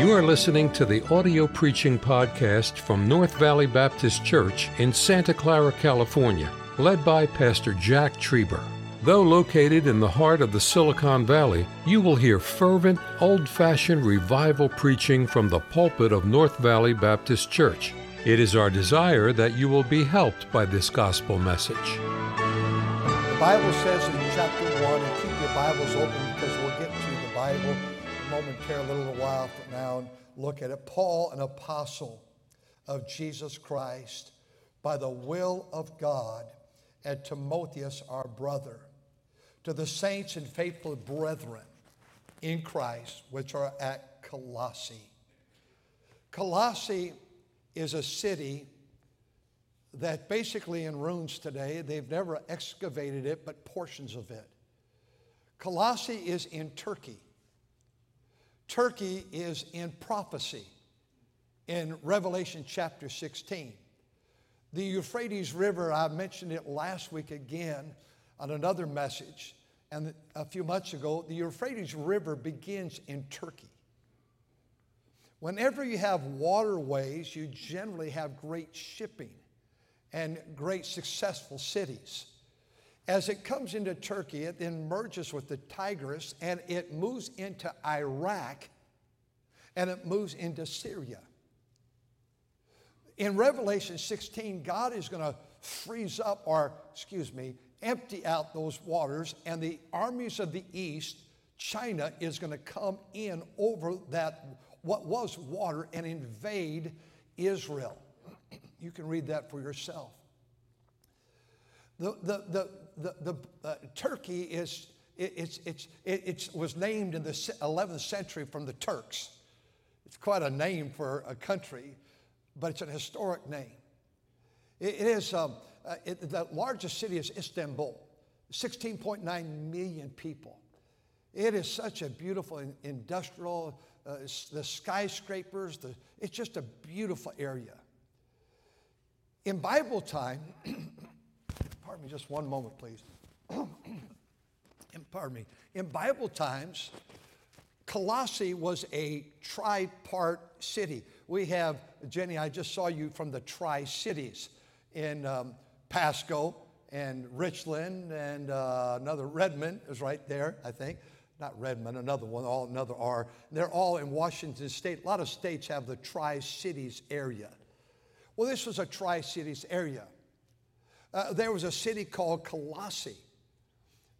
You are listening to the audio preaching podcast from North Valley Baptist Church in Santa Clara, California, led by Pastor Jack Trieber. Though located in the heart of the Silicon Valley, you will hear fervent, old fashioned revival preaching from the pulpit of North Valley Baptist Church. It is our desire that you will be helped by this gospel message. The Bible says in chapter 1, and keep your Bibles open because we'll get to the Bible momentarily a little while from now and look at it. Paul, an apostle of Jesus Christ, by the will of God, and Timotheus, our brother, to the saints and faithful brethren in Christ, which are at Colossae. Colossae is a city that basically in ruins today. They've never excavated it, but portions of it. Colossae is in Turkey. Turkey is in prophecy in Revelation chapter 16. The Euphrates River, I mentioned it last week again on another message, and a few months ago, the Euphrates River begins in Turkey. Whenever you have waterways, you generally have great shipping and great successful cities. As it comes into Turkey, it then merges with the Tigris and it moves into Iraq and it moves into Syria. In Revelation 16, God is going to freeze up or, excuse me, empty out those waters, and the armies of the east, China, is going to come in over that what was water and invade Israel. You can read that for yourself. The, the, the, the, the uh, Turkey is, it, it's, it's, it, it's, was named in the 11th century from the Turks. It's quite a name for a country, but it's an historic name. it, it is, um, uh, the largest city is Istanbul, 16.9 million people. It is such a beautiful industrial, uh, the skyscrapers, the, it's just a beautiful area. In Bible time, me just one moment, please. pardon me. In Bible times, Colossae was a tripart city. We have, Jenny, I just saw you from the Tri Cities in um, Pasco and Richland and uh, another Redmond is right there, I think not Redmond, another one, all another R. They're all in Washington State. A lot of states have the Tri Cities area. Well, this was a Tri Cities area. Uh, there was a city called Colossae.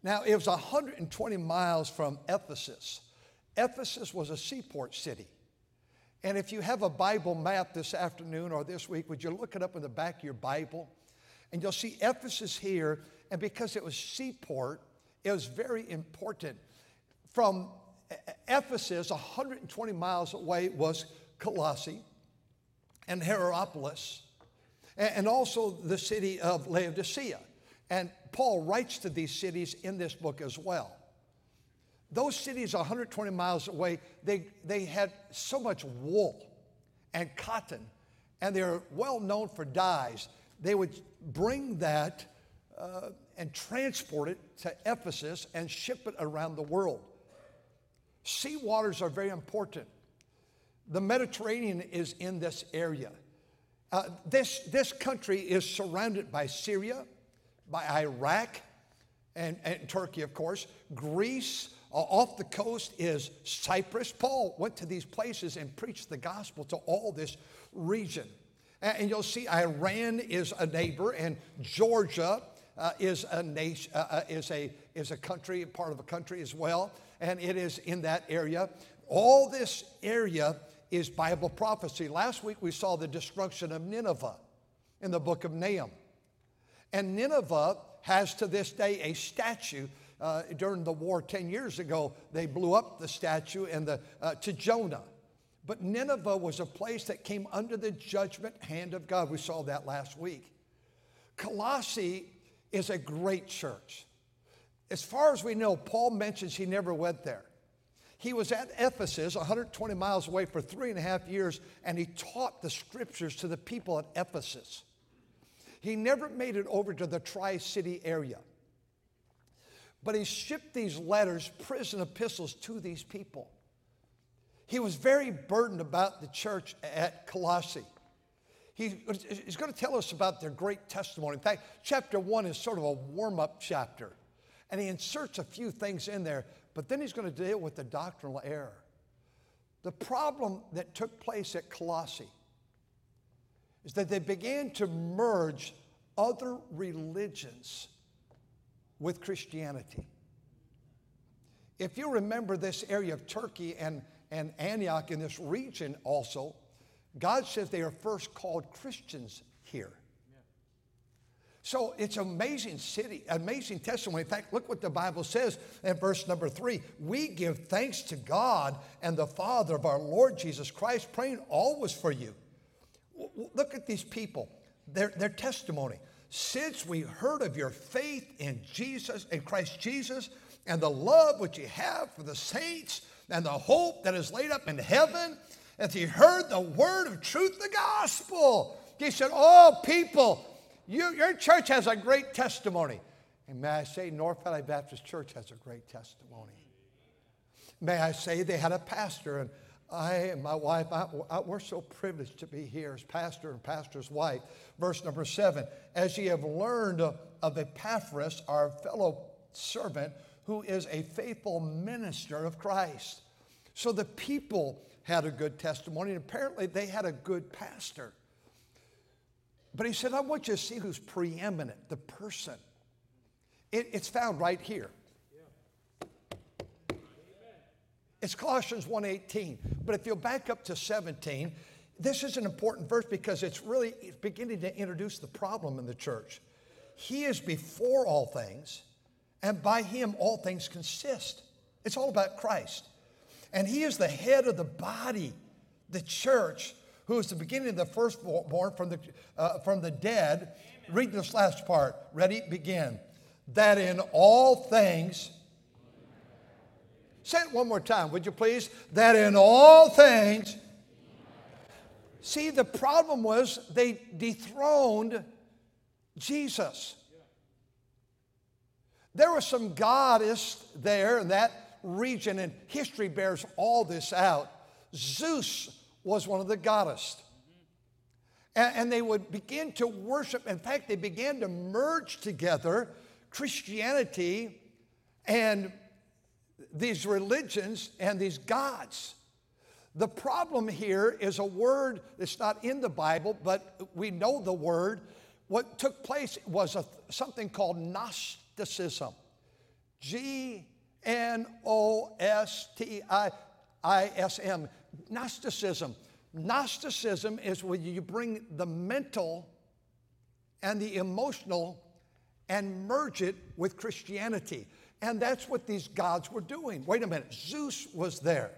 Now, it was 120 miles from Ephesus. Ephesus was a seaport city. And if you have a Bible map this afternoon or this week, would you look it up in the back of your Bible? And you'll see Ephesus here. And because it was seaport, it was very important from Ephesus, 120 miles away, was Colossae and Hierapolis, and also the city of Laodicea. And Paul writes to these cities in this book as well. Those cities 120 miles away, they, they had so much wool and cotton, and they're well known for dyes. They would bring that uh, and transport it to Ephesus and ship it around the world. Sea waters are very important. The Mediterranean is in this area. Uh, this, this country is surrounded by Syria, by Iraq, and, and Turkey, of course. Greece, uh, off the coast is Cyprus. Paul went to these places and preached the gospel to all this region. And, and you'll see Iran is a neighbor, and Georgia uh, is, a nation, uh, uh, is, a, is a country, part of a country as well and it is in that area. All this area is Bible prophecy. Last week we saw the destruction of Nineveh in the book of Nahum. And Nineveh has to this day a statue. Uh, during the war 10 years ago, they blew up the statue and the, uh, to Jonah. But Nineveh was a place that came under the judgment hand of God. We saw that last week. Colossae is a great church. As far as we know, Paul mentions he never went there. He was at Ephesus, 120 miles away, for three and a half years, and he taught the scriptures to the people at Ephesus. He never made it over to the Tri City area. But he shipped these letters, prison epistles, to these people. he was very burdened about the church at Colossae. He, he's going to tell us about their great testimony. In fact, chapter one is sort of a warm up chapter. And he inserts a few things in there, but then he's going to deal with the doctrinal error. The problem that took place at Colossae is that they began to merge other religions with Christianity. If you remember this area of Turkey and and Antioch in this region also, God says they are first called Christians here. So it's an amazing city, amazing testimony. In fact, look what the Bible says in verse number three. We give thanks to God and the Father of our Lord Jesus Christ, praying always for you. Look at these people, their, their testimony. Since we heard of your faith in Jesus, in Christ Jesus, and the love which you have for the saints, and the hope that is laid up in heaven as he heard the word of truth, the gospel. He said, Oh, people, you, your church has a great testimony. And may I say, North Valley Baptist Church has a great testimony. May I say, they had a pastor, and I and my wife, I, I, we're so privileged to be here as pastor and pastor's wife. Verse number seven As ye have learned of, Epaphras, our fellow servant, who is a faithful minister of Christ. So the people had a good testimony, and apparently they had a good pastor. But he said, I want you to see who's preeminent, the person. It, it's found right here. It's Colossians 1:18. But if you'll back up to 17, this is an important verse because it's really beginning to introduce the problem in the church. He is before all things, and by him all things consist. It's all about Christ. And he is the head of the body, the church, who is the beginning of the firstborn from the, uh, from the dead. Amen. Read this last part. Ready? Begin. That in all things, say it one more time, would you please? That in all things, see, the problem was they dethroned Jesus. There were some goddess there in that region, and history bears all this out. Zeus was one of the goddess. And, and they would begin to worship. In fact, they began to merge together Christianity and these religions and these gods. The problem here is a word that's not in the Bible, but we know the word. What took place was a, something called Gnosticism. G N O S T I I S M. Gnosticism. Gnosticism is when you bring the mental and the emotional and merge it with Christianity. And that's what these gods were doing. Wait a minute, Zeus was there.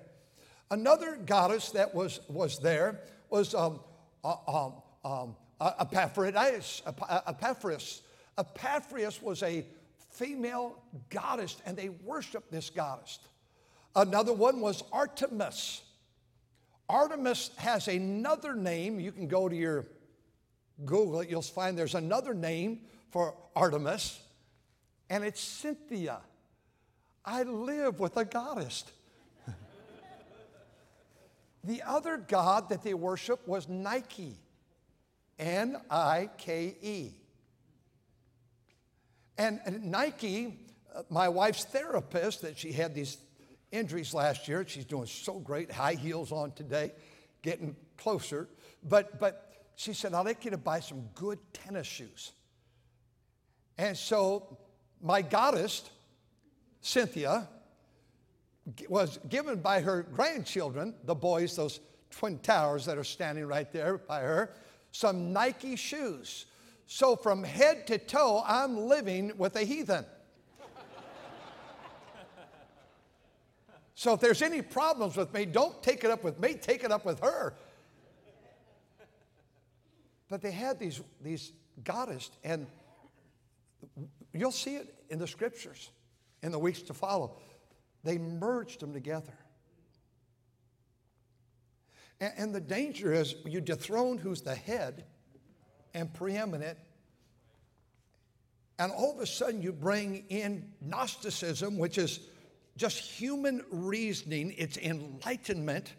Another goddess that was, was there was um, uh, um, um, Epaphrodite, Epaphras. Epaphras was a female goddess, and they worshiped this goddess. Another one was Artemis. Artemis has another name. You can go to your Google it, you'll find there's another name for Artemis, and it's Cynthia. I live with a goddess. the other god that they worship was Nike, N I K E. And, and Nike, uh, my wife's therapist, that she had these injuries last year, she's doing so great, high heels on today, getting closer. But, but she said, I'd like you to buy some good tennis shoes. And so my goddess, Cynthia, was given by her grandchildren, the boys, those twin towers that are standing right there by her, some Nike shoes. So from head to toe, I'm living with a heathen. So if there's any problems with me, don't take it up with me, take it up with her. But they had these, these goddess, and you'll see it in the scriptures in the weeks to follow. They merged them together. And, and the danger is you dethrone who's the head, and preeminent. And all of a sudden, you bring in Gnosticism, which is just human reasoning, it's enlightenment.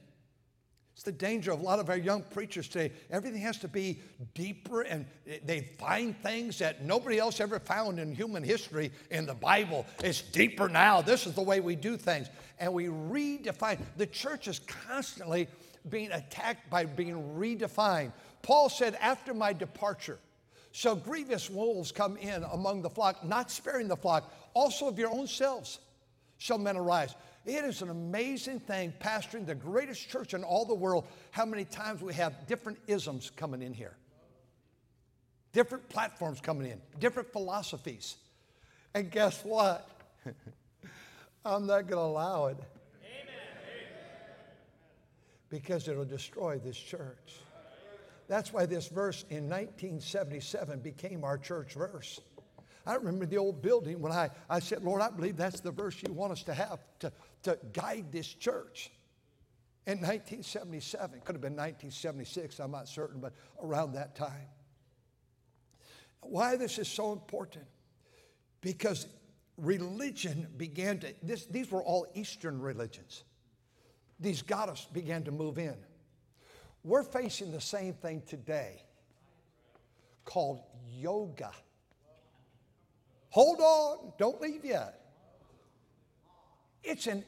It's the danger of a lot of our young preachers today. Everything has to be deeper, and they find things that nobody else ever found in human history in the Bible. It's deeper now. This is the way we do things. And we redefine. The church is constantly being attacked by being redefined. Paul said, After my departure, so grievous wolves come in among the flock, not sparing the flock, also of your own selves shall men arise. It is an amazing thing, pastoring the greatest church in all the world, how many times we have different isms coming in here, different platforms coming in, different philosophies. And guess what? I'm not going to allow it. Because it'll destroy this church. That's why this verse in 1977 became our church verse. I remember the old building when I, I said, Lord, I believe that's the verse you want us to have to, to guide this church. In 1977, could have been 1976, I'm not certain, but around that time. Why this is so important? Because religion began to, this, these were all Eastern religions. These goddess began to move in. We're facing the same thing today called yoga. Hold on, don't leave yet. It's an,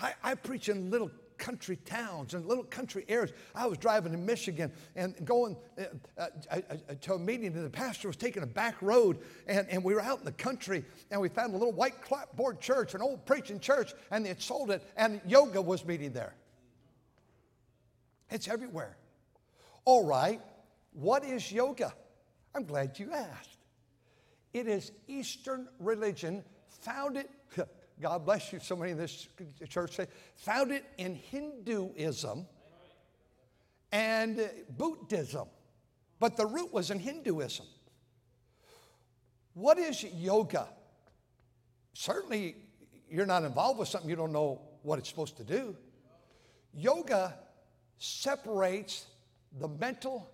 I, I preach in little country towns and little country areas. I was driving to Michigan and going uh, uh, uh, to a meeting, and the pastor was taking a back road, and, and we were out in the country, and we found a little white clapboard church, an old preaching church, and they had sold it, and yoga was meeting there. It's everywhere. All right, what is yoga? I'm glad you asked. It is Eastern religion founded God bless you, so many in this church say, founded in Hinduism and Buddhism. But the root was in Hinduism. What is yoga? Certainly, you're not involved with something you don't know what it's supposed to do. Yoga separates the mental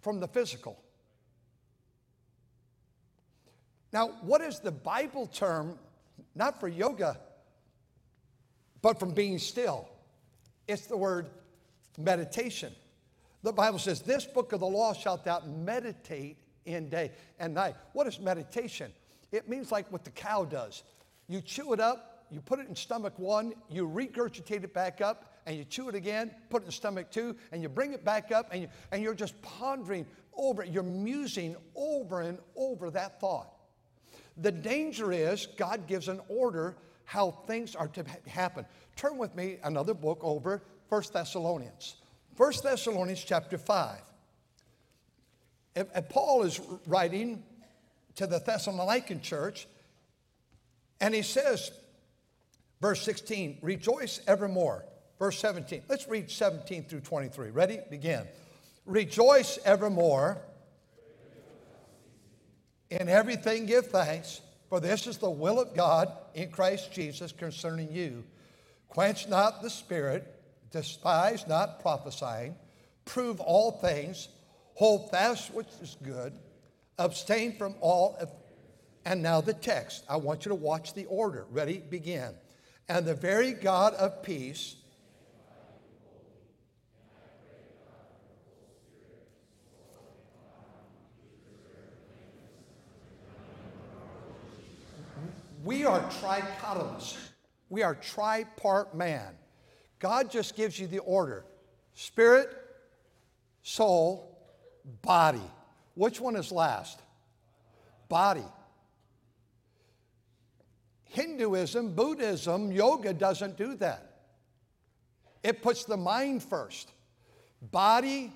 from the physical. Now, what is the Bible term not for yoga, but from being still. It's the word meditation. The Bible says, This book of the law shalt thou meditate in day and night. What is meditation? It means like what the cow does. You chew it up, you put it in stomach one, you regurgitate it back up, and you chew it again, put it in stomach two, and you bring it back up, and, you, and you're just pondering over it. You're musing over and over that thought. The danger is God gives an order how things are to happen. Turn with me another book over, 1 Thessalonians. 1 Thessalonians chapter 5. And Paul is writing to the Thessalonican church, and he says, verse 16, rejoice evermore. Verse 17, let's read 17 through 23. Ready? Begin. Rejoice evermore in everything, give thanks, for this is the will of God in Christ Jesus concerning you. Quench not the spirit, despise not prophesying, prove all things, hold fast which is good, abstain from all. And now the text. I want you to watch the order. Ready? Begin. And the very God of peace We are trichotomous. We are tripart man. God just gives you the order spirit, soul, body. Which one is last? Body. Hinduism, Buddhism, yoga doesn't do that. It puts the mind first. Body,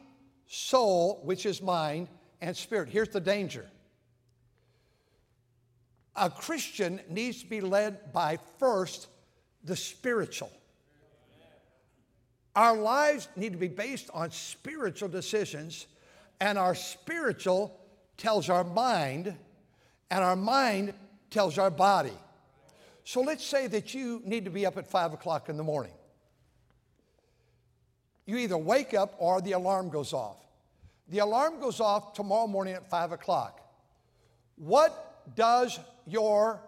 soul, which is mind, and spirit. Here's the danger a Christian needs to be led by first the spiritual. Our lives need to be based on spiritual decisions, and our spiritual tells our mind, and our mind tells our body. So let's say that you need to be up at five o'clock in the morning. You either wake up or the alarm goes off. The alarm goes off tomorrow morning at five o'clock. What does your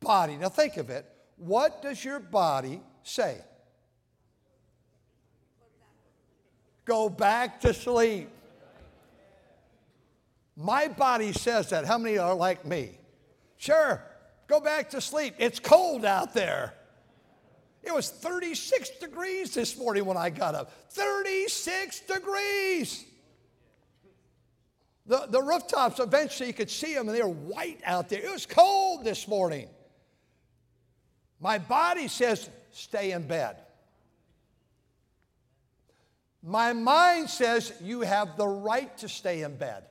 body, now think of it, what does your body say? Go back to sleep. My body says that. How many are like me? Sure, go back to sleep. It's cold out there. It was 36 degrees this morning when I got up. 36 degrees. The, the rooftops, eventually you could see them and they were white out there. It was cold this morning. My body says, stay in bed. My mind says, you have the right to stay in bed.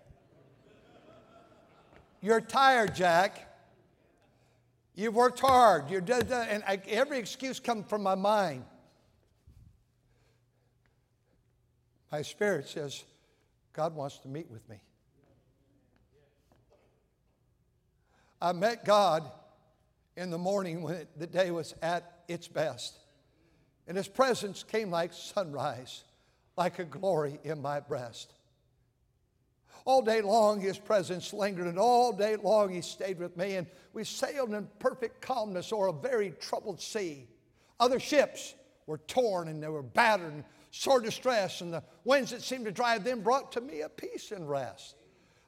You're tired, Jack. You've worked hard. You're dead, and I, every excuse comes from my mind. My spirit says, God wants to meet with me. I met God in the morning when the day was at its best. And his presence came like sunrise, like a glory in my breast. All day long, his presence lingered, and all day long, he stayed with me. And we sailed in perfect calmness o'er a very troubled sea. Other ships were torn and they were battered and sore distressed, and the winds that seemed to drive them brought to me a peace and rest.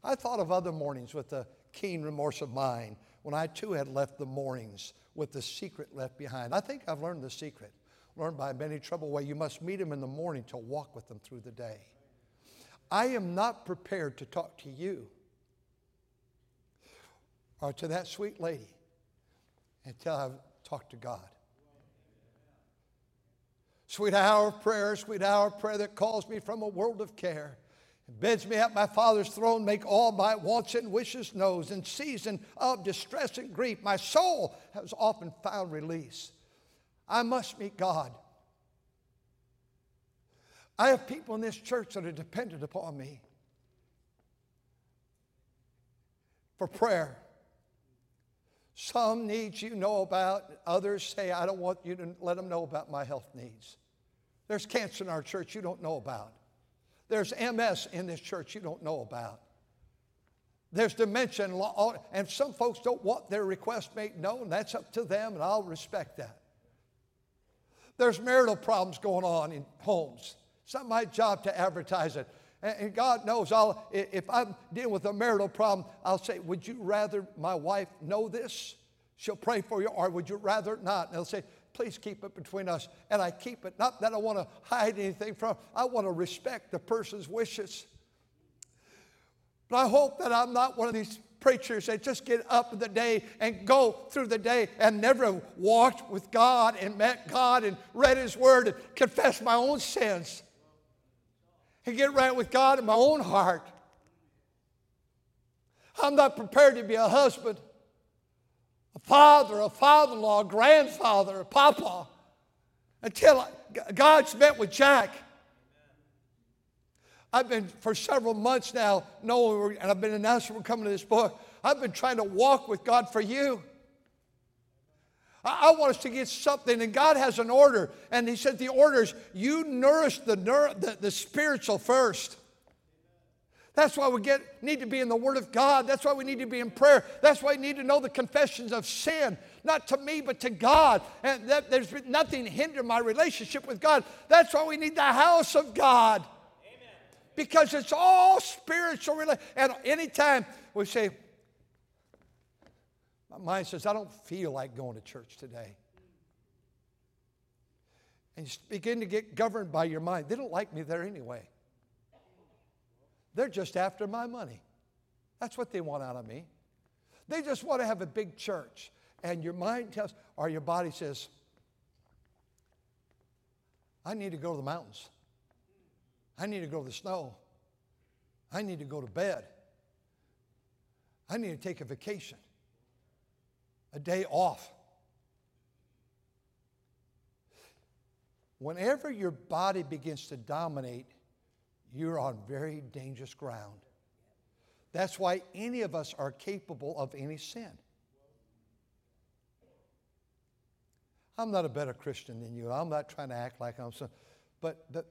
I thought of other mornings with a keen remorse of mine when I too had left the mornings with the secret left behind. I think I've learned the secret, learned by many trouble way. You must meet him in the morning to walk with them through the day. I am not prepared to talk to you or to that sweet lady until I've talked to God. Sweet hour of prayer, sweet hour of prayer that calls me from a world of care bids me at my Father's throne make all my wants and wishes known. In season of distress and grief, my soul has often found release. I must meet God I have people in this church that are dependent upon me for prayer. Some needs you know about, others say, I don't want you to let them know about my health needs. There's cancer in our church you don't know about. There's MS in this church you don't know about. There's dementia, and some folks don't want their request made known. That's up to them, and I'll respect that. There's marital problems going on in homes. It's not my job to advertise it. And God knows, I'll, if I'm dealing with a marital problem, I'll say, Would you rather my wife know this? She'll pray for you, or would you rather not? And they'll say, Please keep it between us. And I keep it, not that I want to hide anything from, I want to respect the person's wishes. But I hope that I'm not one of these preachers that just get up in the day and go through the day and never walked with God and met God and read His Word and confessed my own sins and get right with God in my own heart. I'm not prepared to be a husband, a father, a father in law, a grandfather, a papa until God's met with Jack. I've been for several months now, knowing, and I've been announcing we're coming to this book. I've been trying to walk with God for you. I, want us to get something, and God has an order. And He said, The order is you nourish the, the, the spiritual first. That's why we get, need to be in the Word of God. That's why we need to be in prayer. That's why we need to know the confessions of sin, not to me, but to God. And that, there's nothing hinder my relationship with God. That's why we need the house of God. Amen. Because it's all spiritual. And anytime we say, my mind says, I don't feel like going to church today. And you begin to get governed by your mind. They don't like me there anyway. They're just after my money. That's what they want out of me. They just want to have a big church. And your mind tells, or your body says, I need to go to the mountains. I need to go to the snow. I need to go to bed. I need to take a vacation a day off. Whenever your body begins to dominate, you're on very dangerous ground. That's why any of us are capable of any sin. I'm not a better Christian than you. I'm not trying to act like I'm some. But the,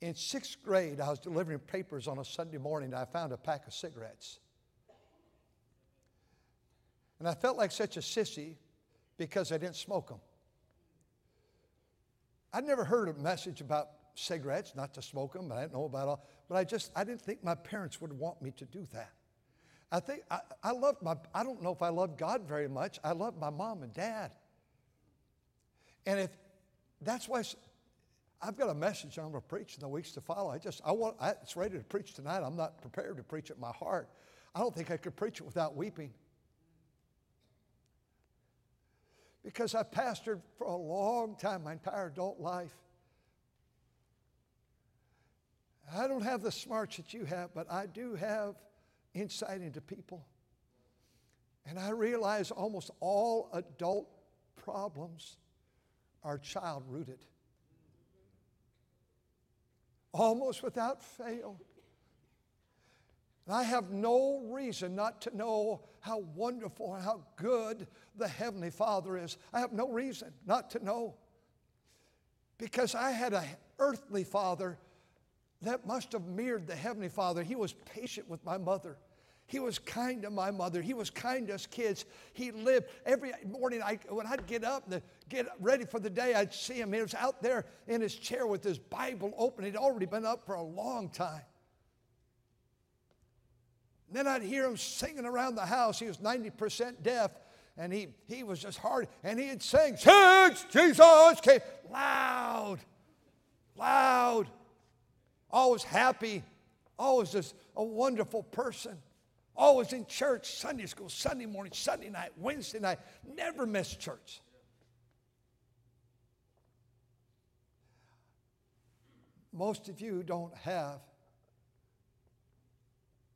in sixth grade, I was delivering papers on a Sunday morning, and I found a pack of cigarettes. And I felt like such a sissy because I didn't smoke them. I'd never heard a message about cigarettes, not to smoke them, but I didn't know about all. But I just, I didn't think my parents would want me to do that. I think, I, I love my, I don't know if I love God very much. I love my mom and dad. And if, that's why I've got a message I'm going to preach in the weeks to follow. I just, I want, I, it's ready to preach tonight. I'm not prepared to preach it in my heart. I don't think I could preach it without weeping. Because I pastored for a long time, my entire adult life. I don't have the smarts that you have, but I do have insight into people. And I realize almost all adult problems are child rooted. Almost without fail. And I have no reason not to know how wonderful and how good the Heavenly Father is. I have no reason not to know. Because I had an earthly father that must have mirrored the Heavenly Father. He was patient with my mother. He was kind to my mother. He was kind to us kids. He lived every morning. I, when I'd get up and get ready for the day, I'd see him. He was out there in his chair with his Bible open. He'd already been up for a long time. And then I'd hear him singing around the house. He was 90% deaf, and he, he was just hard. And he'd sing, Since Jesus came, loud, loud, always happy, always just a wonderful person. Always in church, Sunday school, Sunday morning, Sunday night, Wednesday night, never missed church. Most of you don't have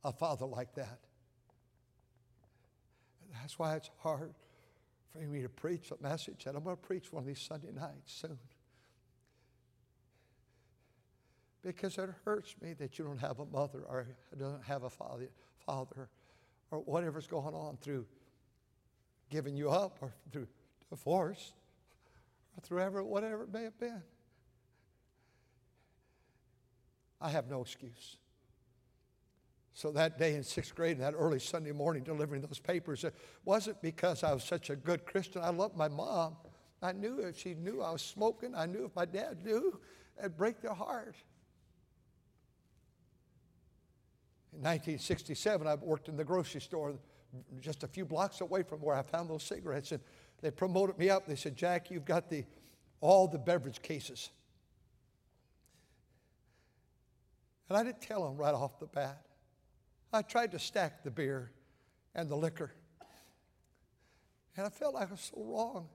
a father like that. And that's why it's hard for me to preach a message, and I'm going to preach one of these Sunday nights soon. Because it hurts me that you don't have a mother or don't have a father father or whatever's going on through giving you up or through divorce or through ever, whatever it may have been. I have no excuse. So that day in sixth grade, that early Sunday morning, delivering those papers, it wasn't because I was such a good Christian. I loved my mom. I knew if she knew I was smoking, I knew if my dad knew, it'd break their heart. In 1967, I worked in the grocery store just a few blocks away from where I found those cigarettes. And they promoted me up. They said, Jack, you've got the, all the beverage cases. And I didn't tell them right off the bat. I tried to stack the beer and the liquor. And I felt like I was so wrong.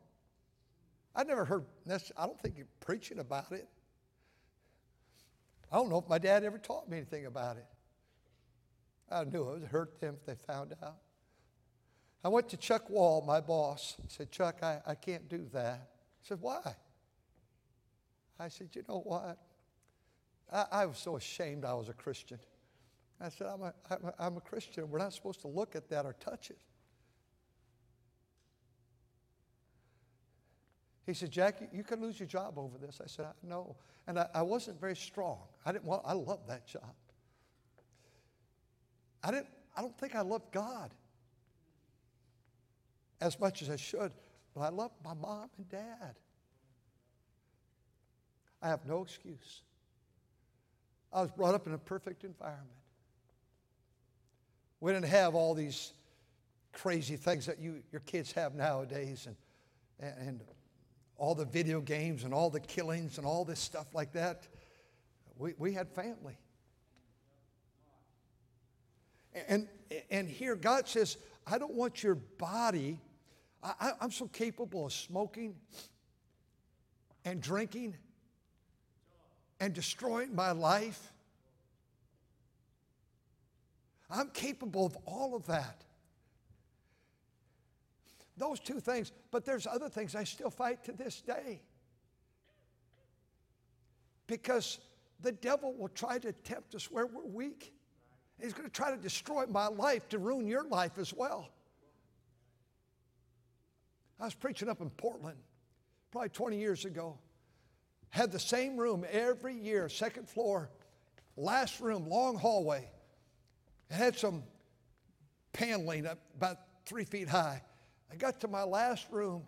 I never heard, I don't think you're preaching about it. I don't know if my dad ever taught me anything about it. I knew it would hurt them if they found out. I went to Chuck Wall, my boss. I said, Chuck, I, I can't do that. He said, Why? I said, You know what? I, I was so ashamed I was a Christian. I said, I'm a, I'm, a, I'm a Christian. We're not supposed to look at that or touch it. He said, Jack, you, you could lose your job over this. I said, I know. And I, I wasn't very strong. I didn't want, I loved that job. I, didn't, I don't think I loved God as much as I should, but I loved my mom and dad. I have no excuse. I was brought up in a perfect environment. We didn't have all these crazy things that you, your kids have nowadays and, and, and all the video games and all the killings and all this stuff like that. We, we had family. And, and here God says, I don't want your body, I, I'm so capable of smoking and drinking and destroying my life. I'm capable of all of that. Those two things, but there's other things I still fight to this day. Because the devil will try to tempt us where we're weak. He's going to try to destroy my life to ruin your life as well. I was preaching up in Portland probably 20 years ago. Had the same room every year, second floor, last room, long hallway. It had some paneling up about three feet high. I got to my last room,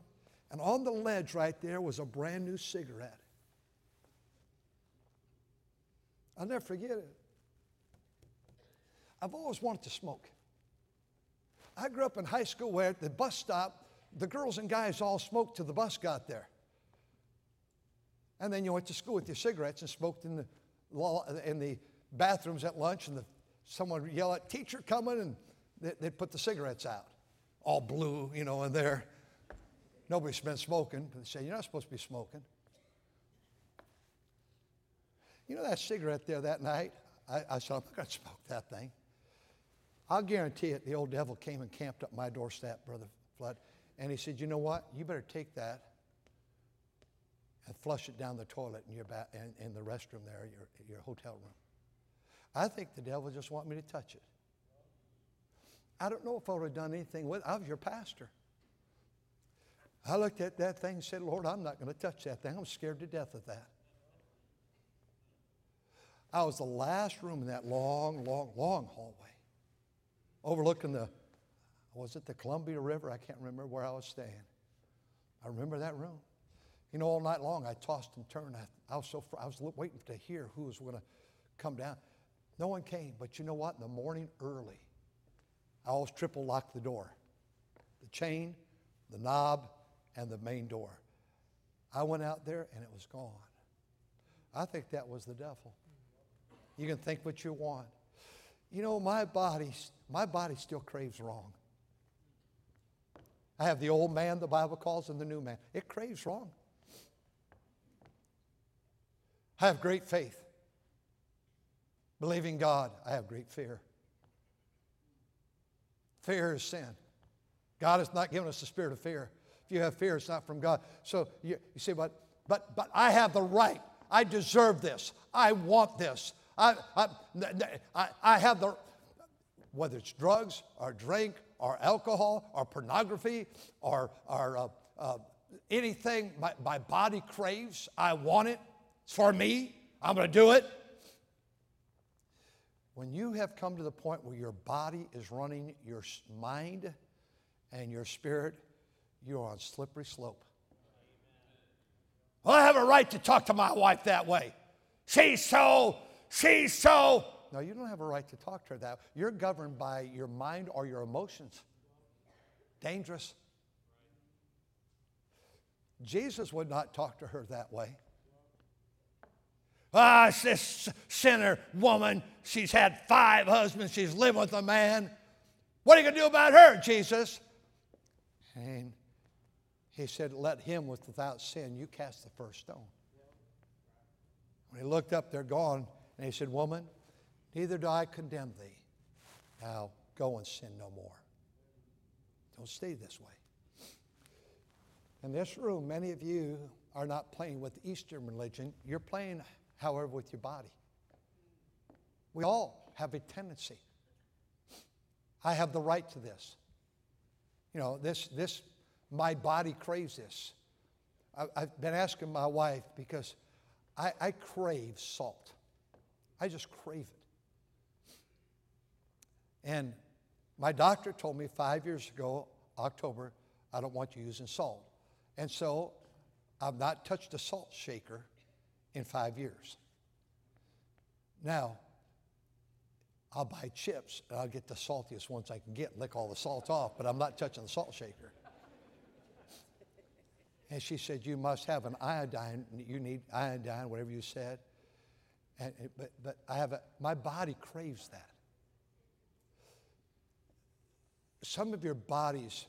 and on the ledge right there was a brand new cigarette. I'll never forget it. I've always wanted to smoke. I grew up in high school where at the bus stop, the girls and guys all smoked till the bus got there. And then you went to school with your cigarettes and smoked in the, in the bathrooms at lunch, and the, someone would yell at teacher coming, and they, they'd put the cigarettes out, all blue, you know, in there. Nobody's been smoking, but they say, You're not supposed to be smoking. You know that cigarette there that night? I, I said, I'm not going to smoke that thing. I'll guarantee it, the old devil came and camped up my doorstep, Brother Flood. And he said, You know what? You better take that and flush it down the toilet in, your ba- in, in the restroom there, your, your hotel room. I think the devil just want me to touch it. I don't know if I would have done anything with it. I was your pastor. I looked at that thing and said, Lord, I'm not going to touch that thing. I'm scared to death of that. I was the last room in that long, long, long hallway, overlooking the, was it the Columbia River? I can't remember where I was staying. I remember that room. You know, all night long I tossed and turned. I, I was so I was waiting to hear who was going to come down. No one came, but you know what? In the morning early, I always triple locked the door, the chain, the knob, and the main door. I went out there and it was gone. I think that was the devil. You can think what you want. You know, my body, my body still craves wrong. I have the old man, the Bible calls, and the new man. It craves wrong. I have great faith. Believing God, I have great fear. Fear is sin. God has not given us the spirit of fear. If you have fear, it's not from God. So you, you say, but, but, but I have the right. I deserve this. I want this. I, I, I, have the, whether it's drugs or drink or alcohol or pornography or, or uh, uh, anything my, my body craves, I want it. It's for me. I'm going to do it. When you have come to the point where your body is running your mind and your spirit, you're on slippery slope. Well, I have a right to talk to my wife that way. She's so, she's so. No, you don't have a right to talk to her that. You're governed by your mind or your emotions. Dangerous. Jesus would not talk to her that way. Ah, this sinner woman, she's had five husbands, she's lived with a man. What are you going to do about her, Jesus? And he said, Let him with without sin, you cast the first stone. When he looked up, they're gone. And he said, Woman, neither do I condemn thee. Now go and sin no more. Don't stay this way. In this room, many of you are not playing with Eastern religion. You're playing however, with your body. We all have a tendency. I have the right to this. You know, this, this, my body craves this. I, have been asking my wife because I, I crave salt. I just crave it. And my doctor told me five years ago, October, I don't want you using salt. And so I've not touched a salt shaker in five years. Now, I'll buy chips and I'll get the saltiest ones I can get, lick all the salt off, but I'm not touching the salt shaker. And she said, You must have an iodine. You need iodine, whatever you said. And, but, but I have a, my body craves that. Some of your bodies,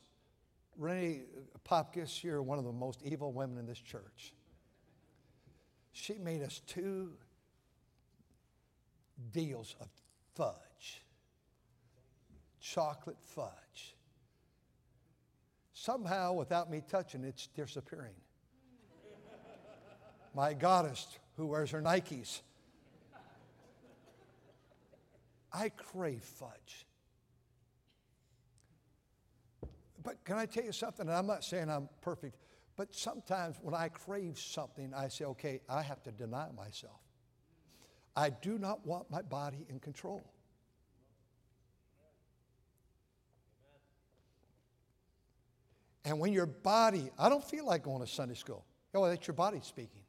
Renee Popkis, you're one of the most evil women in this church. She made us two deals of fudge, chocolate fudge. Somehow, without me touching it, it's disappearing. My goddess, who wears her Nikes, I crave fudge. But can I tell you something? And I'm not saying I'm perfect. But sometimes when I crave something, I say, okay, I have to deny myself. I do not want my body in control. And when your body, I don't feel like going to Sunday school. Oh, that's your body speaking.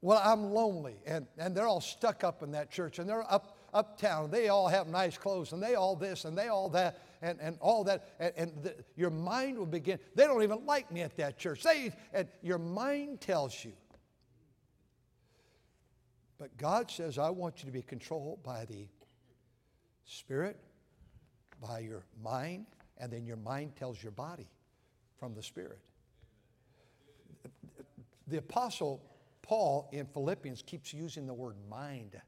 well, I'm lonely. And, and they're all stuck up in that church and they're up uptown. They all have nice clothes and they all this and they all that and, and all that. And, and the, your mind will begin. They don't even like me at that church. They, and your mind tells you. But God says, I want you to be controlled by the Spirit, by your mind, and then your mind tells your body from the Spirit. The Apostle Paul in Philippians keeps using the word mind.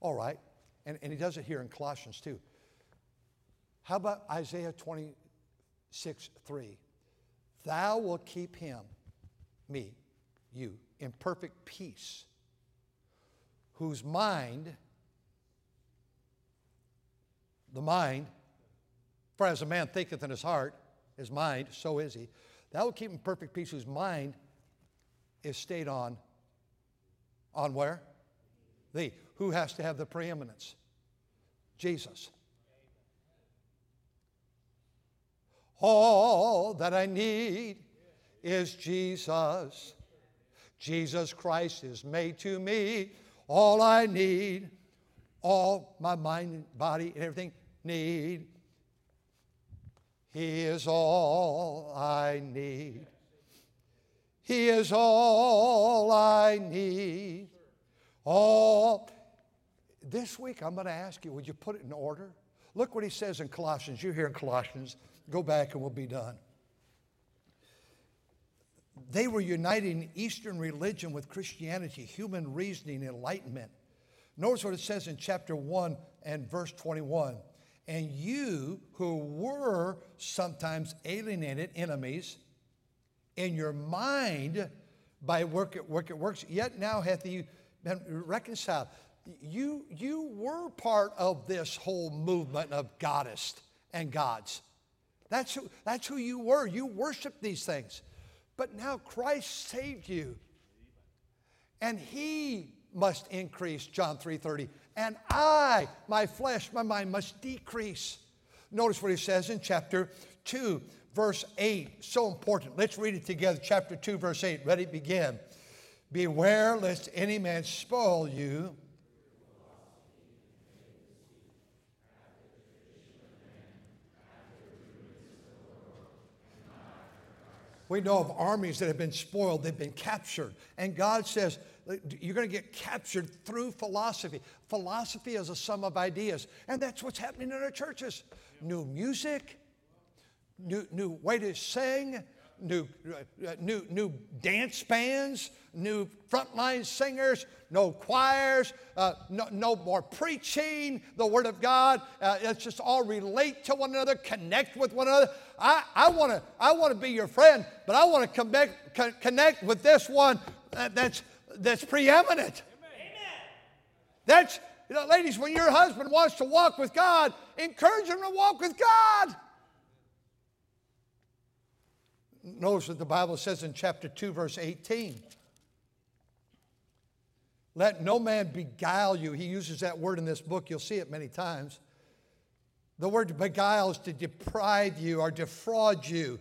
All right, and, and he does it here in Colossians too. How about Isaiah 26, 3? Thou will keep him, me, you, in perfect peace, whose mind, the mind, for as a man thinketh in his heart, his mind, so is he. Thou will keep in perfect peace whose mind is stayed on, on where? Thee. Who has to have the preeminence? Jesus. All that I need is Jesus. Jesus Christ is made to me all I need. All my mind body and everything need. He is all I need. He is all I need. All. This week, I'm going to ask you, would you put it in order? Look what he says in Colossians. You hear in Colossians. Go back and we'll be done. They were uniting Eastern religion with Christianity, human reasoning, enlightenment. Notice what it says in chapter 1 and verse 21. And you who were sometimes alienated enemies in your mind by work at work works, yet now hath he been reconciled. You, you were part of this whole movement of goddess and gods. That's who, that's who you were. You worshiped these things. But now Christ saved you. And he must increase, John 3:30. And I, my flesh, my mind must decrease. Notice what he says in chapter 2, verse 8. So important. Let's read it together. Chapter 2, verse 8. Ready? Begin. Beware lest any man spoil you We know of armies that have been spoiled, they've been captured. And God says, you're going to get captured through philosophy. Philosophy is a sum of ideas. And that's what's happening in our churches. New music, new, new way to sing, new, uh, new, new dance bands, new frontline singers, no choirs, uh, no, no more preaching, the Word of God. Uh, let's just all relate to one another, connect with one another. I, I want to I wanna be your friend, but I want to connect, connect with this one that's, that's preeminent. Amen. That's, you know, ladies, when your husband wants to walk with God, encourage him to walk with God. Notice what the Bible says in chapter 2, verse 18. Let no man beguile you. He uses that word in this book. You'll see it many times. The word beguile is to deprive you or defraud you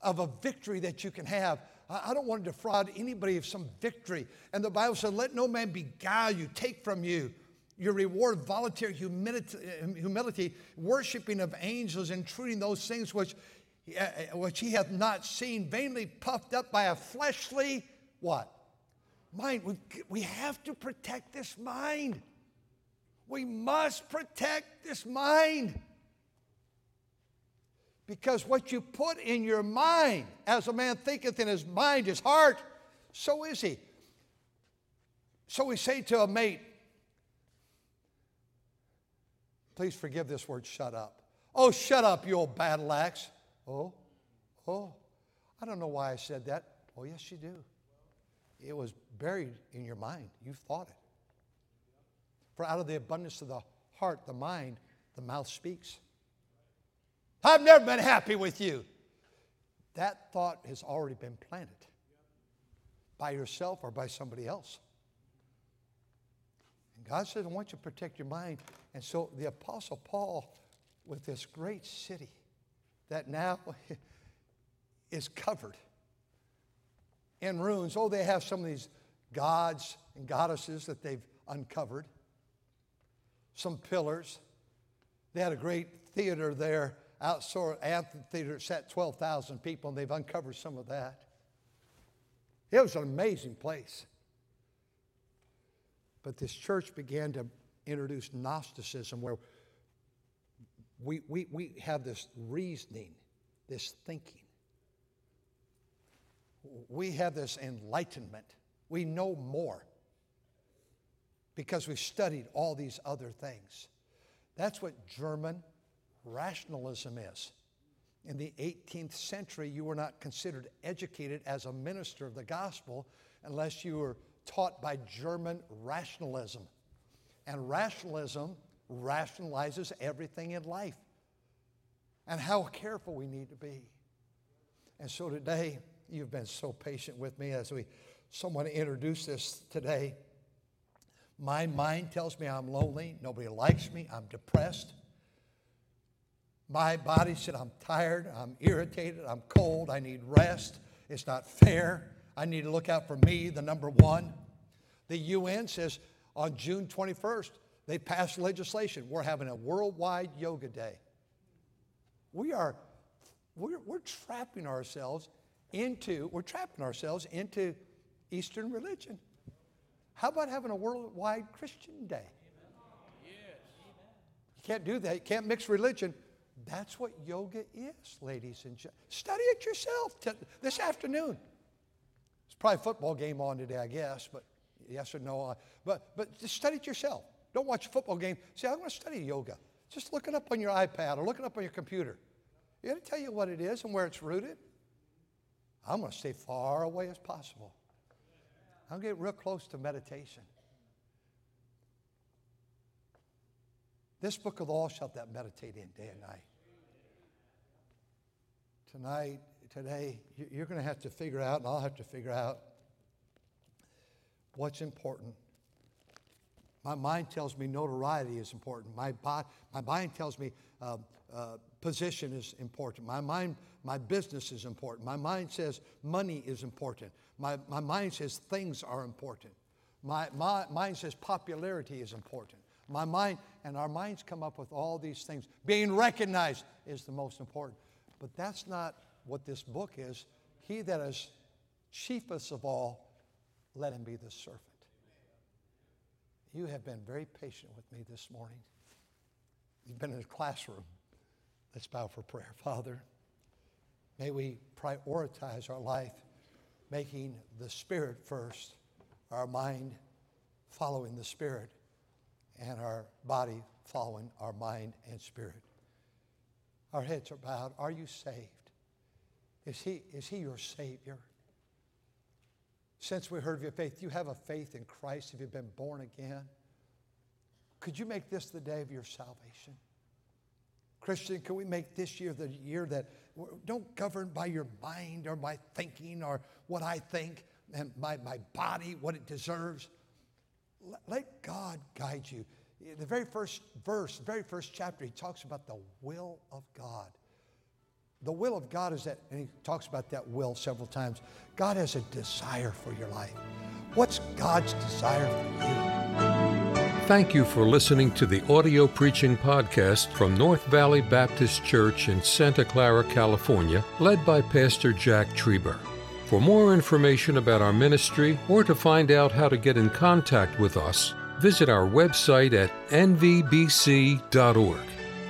of a victory that you can have. I don't want to defraud anybody of some victory. And the Bible said, let no man beguile you, take from you your reward voluntary humility, humility, worshiping of angels, entreating those things which, Uh, uh, which he hath not seen, vainly puffed up by a fleshly what? Mind. We, we have to protect this mind. We must protect this mind. Because what you put in your mind, as a man thinketh in his mind, his heart, so is he. So we say to a mate, please forgive this word, shut up. Oh, shut up, you old battle axe. Oh, oh, I don't know why I said that. Oh, yes, you do. It was buried in your mind. You've thought it. For out of the abundance of the heart, the mind, the mouth speaks. I've never been happy with you. That thought has already been planted by yourself or by somebody else. And God says, I want you to protect your mind. And so the Apostle Paul, with this great city that now is covered in ruins. Oh, they have some of these gods and goddesses that they've uncovered, some pillars. They had a great theater there, outdoor amphitheater, sat 12,000 people, and they've uncovered some of that. It was an amazing place. But this church began to introduce Gnosticism where we, we, we have this reasoning, this thinking. We have this enlightenment. We know more because we've studied all these other things. That's what German rationalism is. In the 18th century, you were not considered educated as a minister of the gospel unless you were taught by German rationalism. And rationalism rationalizes everything in life and how careful we need to be. And so today, you've been so patient with me as we someone introduced this today. My mind tells me I'm lonely, nobody likes me, I'm depressed. My body said I'm tired, I'm irritated, I'm cold, I need rest. It's not fair. I need to look out for me, the number one. The UN says on June 21st, they passed legislation. We're having a worldwide yoga day. We are, we're, we're trapping ourselves into, we're trapping ourselves into Eastern religion. How about having a worldwide Christian day? You can't do that. You can't mix religion. That's what yoga is, ladies and gentlemen. Study it yourself t- this afternoon. It's probably a football game on today, I guess, but yes or no. Uh, but, but just study it yourself. Don't watch a football game. Say, I'm going to study yoga. Just look it up on your iPad or look it up on your computer. To tell you what it is and where it's rooted. I'm going to stay far away as possible. I'm getting real close to meditation. This book of law shalt thou meditate in day and night. Tonight, today, you're going to have to figure out, and I'll have to figure out what's important. My mind tells me notoriety is important. My, my mind tells me uh, uh, position is important. My mind, my business is important. My mind says money is important. My, my mind says things are important. My, my mind says popularity is important. My mind and our minds come up with all these things. Being recognized is the most important. But that's not what this book is. He that is chiefest of all, let him be the servant. You have been very patient with me this morning. You've been in a classroom. Let's bow for prayer. Father, may we prioritize our life, making the Spirit first, our mind following the Spirit, and our body following our mind and spirit. Our heads are bowed. Are you saved? Is he, is he your Savior? Since we heard of your faith, do you have a faith in Christ? Have you been born again? Could you make this the day of your salvation? Christian, can we make this year the year that don't govern by your mind or my thinking or what I think and my, my body, what it deserves? Let God guide you. The very first verse, very first chapter, he talks about the will of God. The will of God is that, and he talks about that will several times. God has a desire for your life. What's God's desire for you? Thank you for listening to the audio preaching podcast from North Valley Baptist Church in Santa Clara, California, led by Pastor Jack Trieber. For more information about our ministry or to find out how to get in contact with us, visit our website at nvbc.org.